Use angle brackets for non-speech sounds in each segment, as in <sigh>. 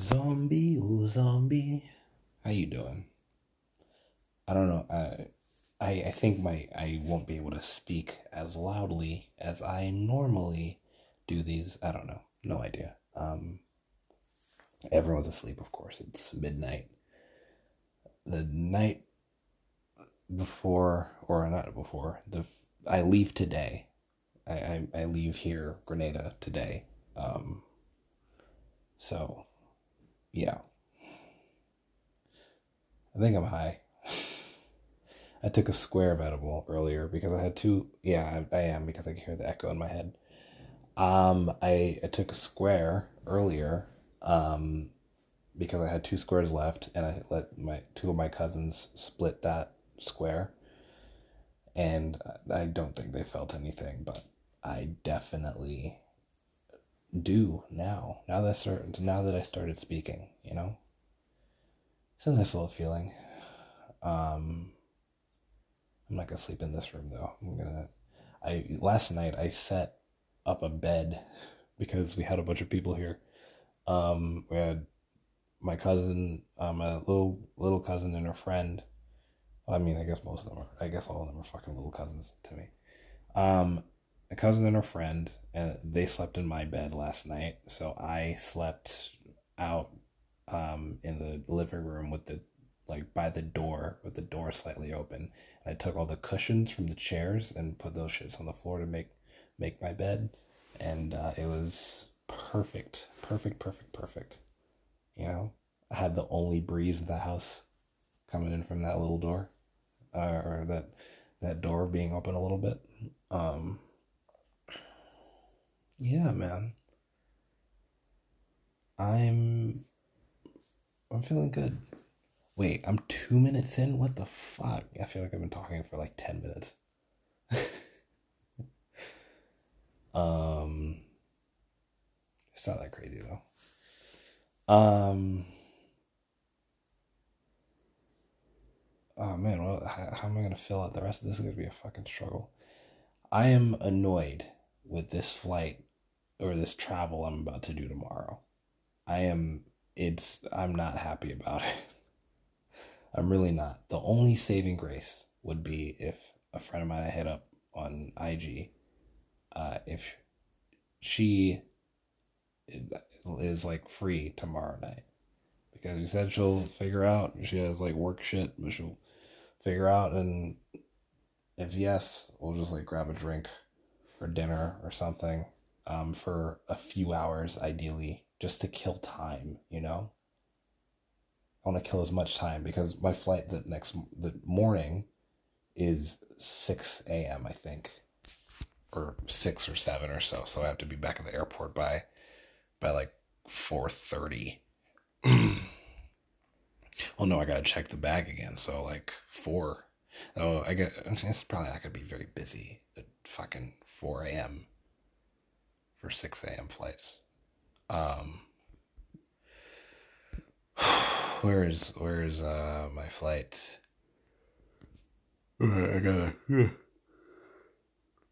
Zombie, ooh, zombie. How you doing? I don't know. I, I, I think my I won't be able to speak as loudly as I normally do these. I don't know. No idea. Um, everyone's asleep, of course. It's midnight. The night before, or not before, the I leave today. I, I, I leave here, Grenada, today. Um, so yeah. I think I'm high. I took a square of edible earlier because I had two. Yeah, I, I am because I can hear the echo in my head. Um, I, I took a square earlier um, because I had two squares left, and I let my two of my cousins split that square. And I don't think they felt anything, but I definitely do now. Now that I now that I started speaking, you know, it's a nice little feeling. Um, I'm not gonna sleep in this room though. I'm gonna. I last night I set up a bed because we had a bunch of people here. Um, we had my cousin, um, a little little cousin and her friend. I mean, I guess most of them are. I guess all of them are fucking little cousins to me. Um, a cousin and her friend, and they slept in my bed last night. So I slept out um, in the living room with the like by the door with the door slightly open. And I took all the cushions from the chairs and put those shits on the floor to make make my bed, and uh, it was perfect, perfect, perfect, perfect. You know, I had the only breeze in the house coming in from that little door, uh, or that that door being open a little bit. Um, yeah, man. I'm I'm feeling good. Wait, I'm two minutes in? What the fuck? I feel like I've been talking for like ten minutes. <laughs> um it's not that crazy though. Um Oh man, well, how, how am I gonna fill out the rest of this? Is gonna be a fucking struggle. I am annoyed with this flight or this travel I'm about to do tomorrow. I am it's I'm not happy about it. <laughs> I'm really not. The only saving grace would be if a friend of mine I hit up on IG, uh, if she is like free tomorrow night, because she said she'll figure out. She has like work shit, but she'll figure out. And if yes, we'll just like grab a drink or dinner or something um, for a few hours, ideally, just to kill time, you know? I want to kill as much time because my flight the next the morning is 6 a.m. I think, or six or seven or so. So I have to be back at the airport by by like 4:30. well, <clears throat> no, I gotta check the bag again. So like four. Oh, I get. It's probably not gonna be very busy at fucking 4 a.m. for 6 a.m. flights. Um, <sighs> where is where is uh my flight? I gotta.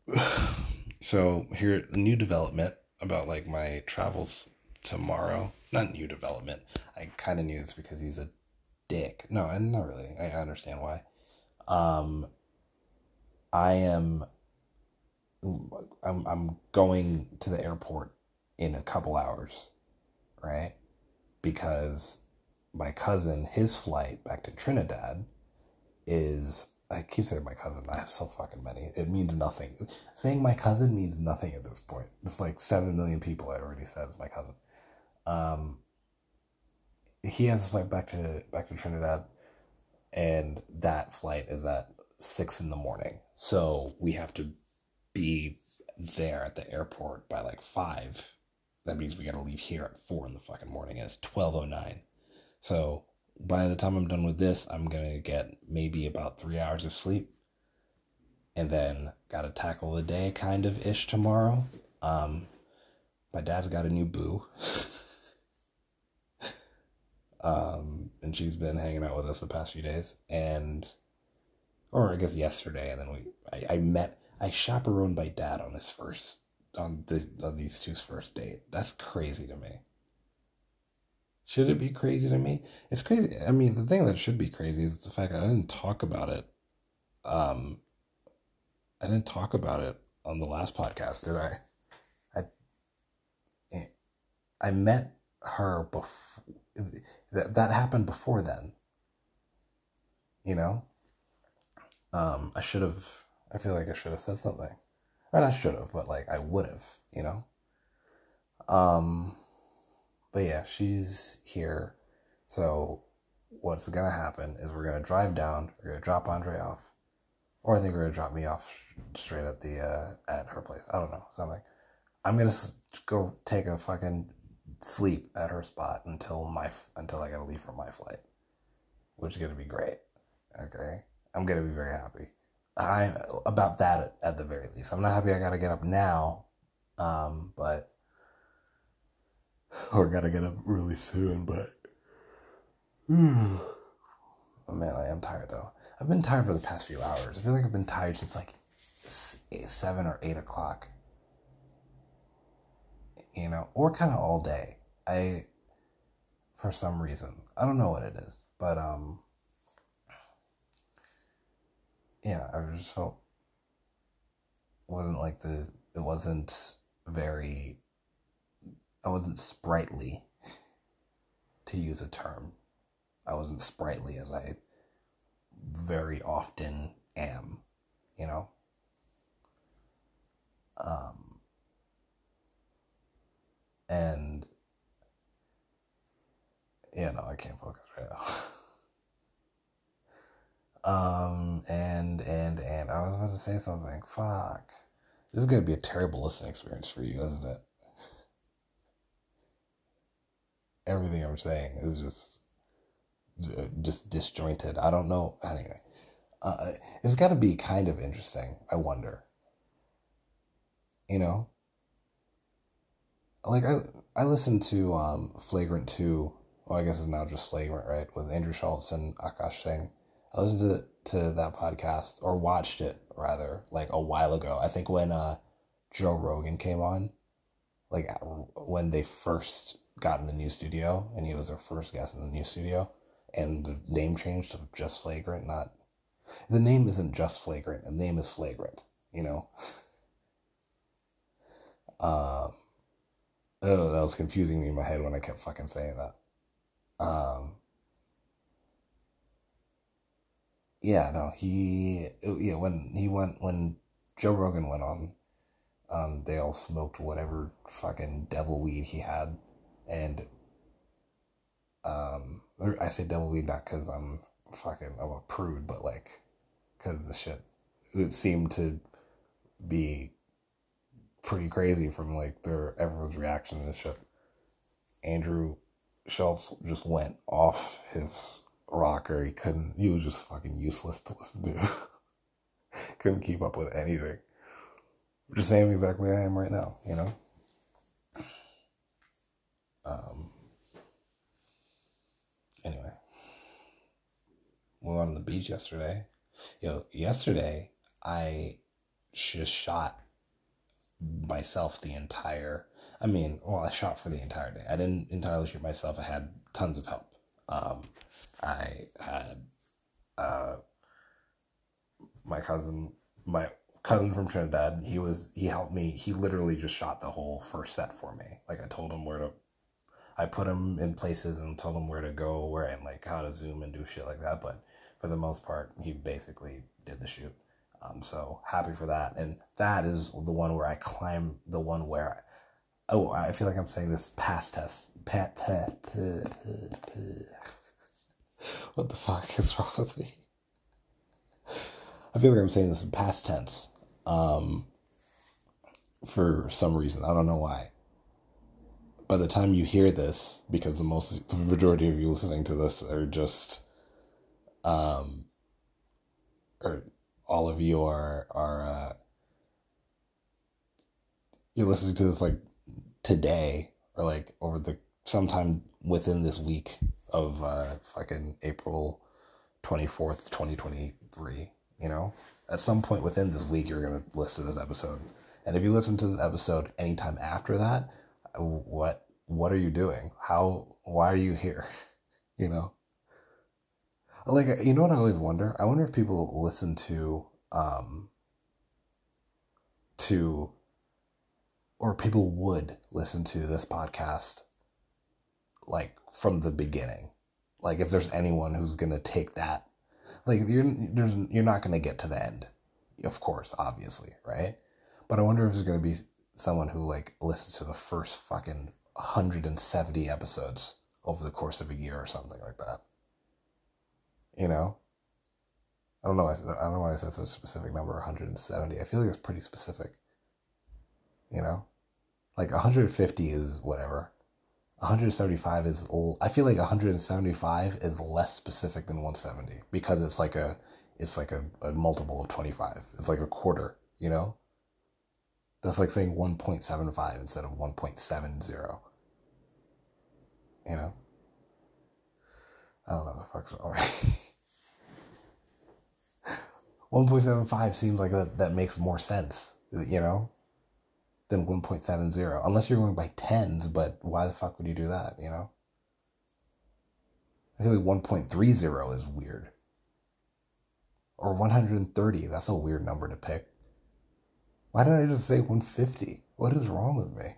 <sighs> So here, a new development about like my travels tomorrow. Not new development. I kind of knew this because he's a dick. No, and not really. I understand why. Um, I am. I'm I'm going to the airport in a couple hours, right? Because my cousin, his flight back to Trinidad is I keep saying my cousin. I have so fucking many. It means nothing. Saying my cousin means nothing at this point. It's like seven million people. I already said is my cousin. Um, he has a flight back to back to Trinidad, and that flight is at six in the morning. So we have to be there at the airport by like five. That means we gotta leave here at four in the fucking morning. It's twelve oh nine. So by the time I'm done with this, I'm gonna get maybe about three hours of sleep, and then gotta tackle the day kind of ish tomorrow. Um, my dad's got a new boo. <laughs> um, and she's been hanging out with us the past few days, and or I guess yesterday, and then we I, I met I chaperoned my dad on his first on the on these two's first date. That's crazy to me. Should it be crazy to me? It's crazy. I mean, the thing that should be crazy is the fact that I didn't talk about it. Um, I didn't talk about it on the last podcast, did I? I, I met her before. That that happened before then. You know. Um, I should have. I feel like I should have said something. Or not should have, but like I would have. You know. Um but yeah, she's here. So what's gonna happen is we're gonna drive down. We're gonna drop Andre off, or I think we're gonna drop me off straight at the uh, at her place. I don't know something. I'm gonna go take a fucking sleep at her spot until my until I gotta leave for my flight, which is gonna be great. Okay, I'm gonna be very happy. I about that at, the very least. I'm not happy I gotta get up now, um, but <sighs> or gotta get up really soon, but. <sighs> oh man, I am tired though. I've been tired for the past few hours. I feel like I've been tired since like seven or eight o'clock. You know, or kind of all day. I, for some reason, I don't know what it is, but um, yeah, I was just so wasn't like the it wasn't very I wasn't sprightly, to use a term. I wasn't sprightly as I very often am, you know? Um, and, yeah, no, I can't focus right now. <laughs> um, and, and, and I was about to say something. Fuck. This is to be a terrible listening experience for you, isn't it? everything I'm saying is just just disjointed. I don't know. Anyway, uh, it's got to be kind of interesting. I wonder. You know, like I I listened to um, Flagrant Two. Well, I guess it's now just Flagrant, right? With Andrew Schulz and Akash Singh. I listened to to that podcast or watched it rather like a while ago. I think when uh, Joe Rogan came on, like when they first got in the new studio and he was their first guest in the new studio and the name changed to just flagrant not the name isn't just flagrant the name is flagrant you know <laughs> um that was confusing me in my head when I kept fucking saying that. Um, yeah, no, he, yeah, when he went, when Joe Rogan went on, um, they all smoked whatever fucking devil weed he had and um, I say devil weed not because I'm fucking I'm a prude, but like because the shit it seemed to be pretty crazy from like their everyone's reaction to the shit. Andrew Schulz just went off his rocker. He couldn't. He was just fucking useless to listen to. <laughs> couldn't keep up with anything. The same exact way I am right now. You know. Um, anyway, we went on the beach yesterday. Yo, yesterday I just shot myself the entire. I mean, well, I shot for the entire day. I didn't entirely shoot myself. I had tons of help. Um, I had uh, my cousin, my cousin from Trinidad. He was he helped me. He literally just shot the whole first set for me. Like I told him where to I put him in places and told him where to go, where and like how to zoom and do shit like that. But for the most part, he basically did the shoot. Um, so happy for that. And that is the one where I climb the one where oh, I feel like I'm saying this past tense. Pat, pat, pat. What the fuck is wrong with me? I feel like I'm saying this in past tense. Um, for some reason. I don't know why by the time you hear this, because the most the majority of you listening to this are just um or all of you are are uh you're listening to this like today or like over the sometime within this week of uh fucking April 24th, 2023, you know? At some point within this week you're going to listen to this episode. And if you listen to this episode anytime after that, what what are you doing? How, why are you here? <laughs> You know? Like, you know what I always wonder? I wonder if people listen to, um, to, or people would listen to this podcast, like, from the beginning. Like, if there's anyone who's going to take that, like, you're, you're not going to get to the end, of course, obviously, right? But I wonder if there's going to be someone who, like, listens to the first fucking 170 episodes over the course of a year or something like that. You know? I don't know. I don't know why I said such a specific number, 170. I feel like it's pretty specific. You know? Like 150 is whatever. 175 is. I feel like 175 is less specific than 170 because it's like a it's like a, a multiple of 25. It's like a quarter, you know? That's like saying 1.75 instead of 1.70. You know? I don't know what the fuck's wrong. <laughs> 1.75 seems like that, that makes more sense, you know, than 1.70. Unless you're going by tens, but why the fuck would you do that, you know? I feel like 1.30 is weird. Or 130, that's a weird number to pick. Why didn't I just say 150? What is wrong with me?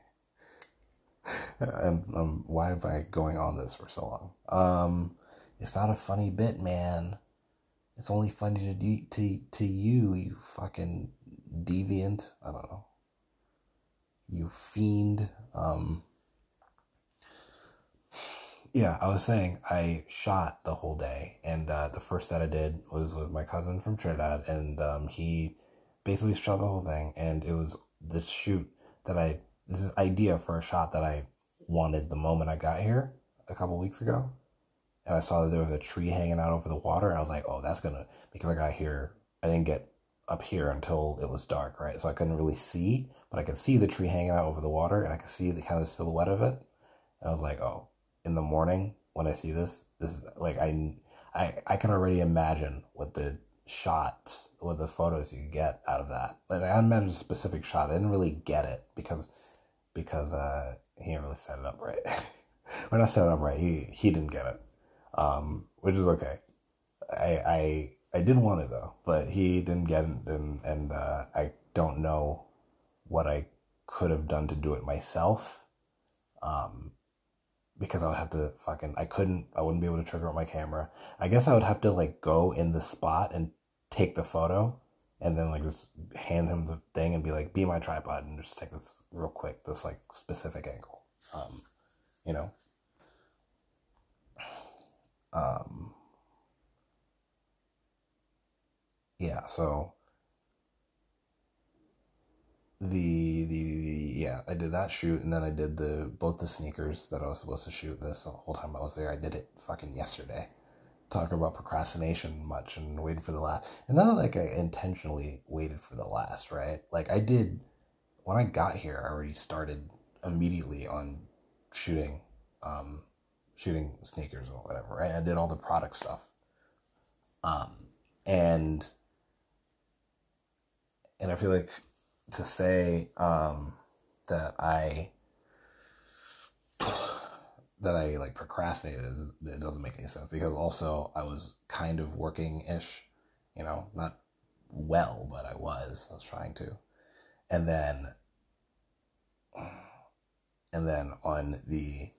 <laughs> and um, why am I going on this for so long? Um, it's not a funny bit, man. It's only funny to to to you, you fucking deviant. I don't know. You fiend. Um, yeah, I was saying I shot the whole day, and uh, the first that I did was with my cousin from Trinidad, and um, he basically shot the whole thing, and it was the shoot that I this idea for a shot that I wanted the moment I got here a couple weeks ago, and I saw that there was a tree hanging out over the water, and I was like, oh, that's gonna because I got here, I didn't get up here until it was dark, right? So I couldn't really see, but I could see the tree hanging out over the water, and I could see the kind of silhouette of it, and I was like, oh, in the morning when I see this, this is like I, I, I can already imagine what the shots with the photos you get out of that. Like I imagine a specific shot. I didn't really get it because because uh, he didn't really set it up right. <laughs> when I set it up right, he he didn't get it, um, which is okay. I I I did want it though, but he didn't get it, and and uh, I don't know what I could have done to do it myself. Um, because I would have to fucking I couldn't I wouldn't be able to trigger up my camera. I guess I would have to like go in the spot and take the photo and then like just hand him the thing and be like be my tripod and just take this real quick this like specific angle. Um you know. <sighs> Um yeah, so the, the the yeah i did that shoot and then i did the both the sneakers that i was supposed to shoot this whole time i was there. I did it fucking yesterday. Talk about procrastination much and waiting for the last and not like i intentionally waited for the last right? Like i did when i got here i already started immediately on shooting um shooting sneakers or whatever right? I did all the product stuff. Um and and i feel like to say um, that I that I like procrastinated it doesn't make any sense because also I was kind of working ish, you know, not well, but I was. I was trying to. And then and then on the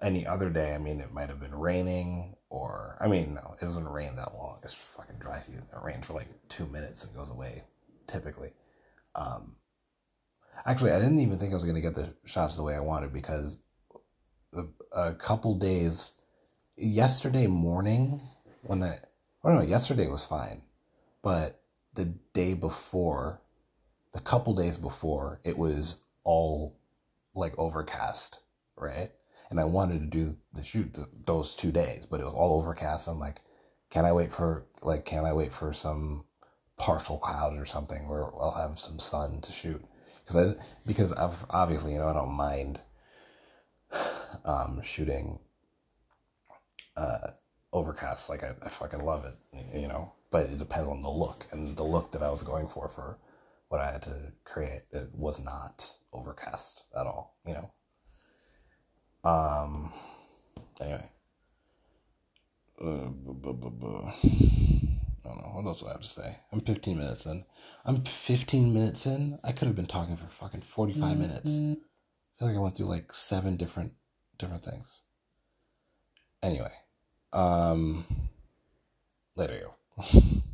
any other day, I mean it might have been raining or I mean no, it doesn't rain that long. It's fucking dry season. It rains for like two minutes and goes away typically. Um, actually, I didn't even think I was to get the shots the way I wanted because a, a couple days, yesterday morning, when I, don't know, yesterday was fine, but the day before, the couple days before, it was all like overcast, right? And I wanted to do the shoot those two days, but it was all overcast. I'm like, can I wait for like, can I wait for some partial clouds or something where I'll have some sun to shoot. Because I, because I've, obviously, you know, I don't mind <sighs> um, shooting uh, overcast. Like I, I fucking love it, you know. But it depends on the look, and the look that I was going for for what I had to create, it was not overcast at all, you know. Um. Anyway. Uh, bu- bu- bu- I don't know. What else do I have to say? I'm 15 minutes in. I'm 15 minutes in. I could have been talking for fucking 45 minutes. I feel like I went through like seven different different things. Anyway. Um. Later, yo. <laughs>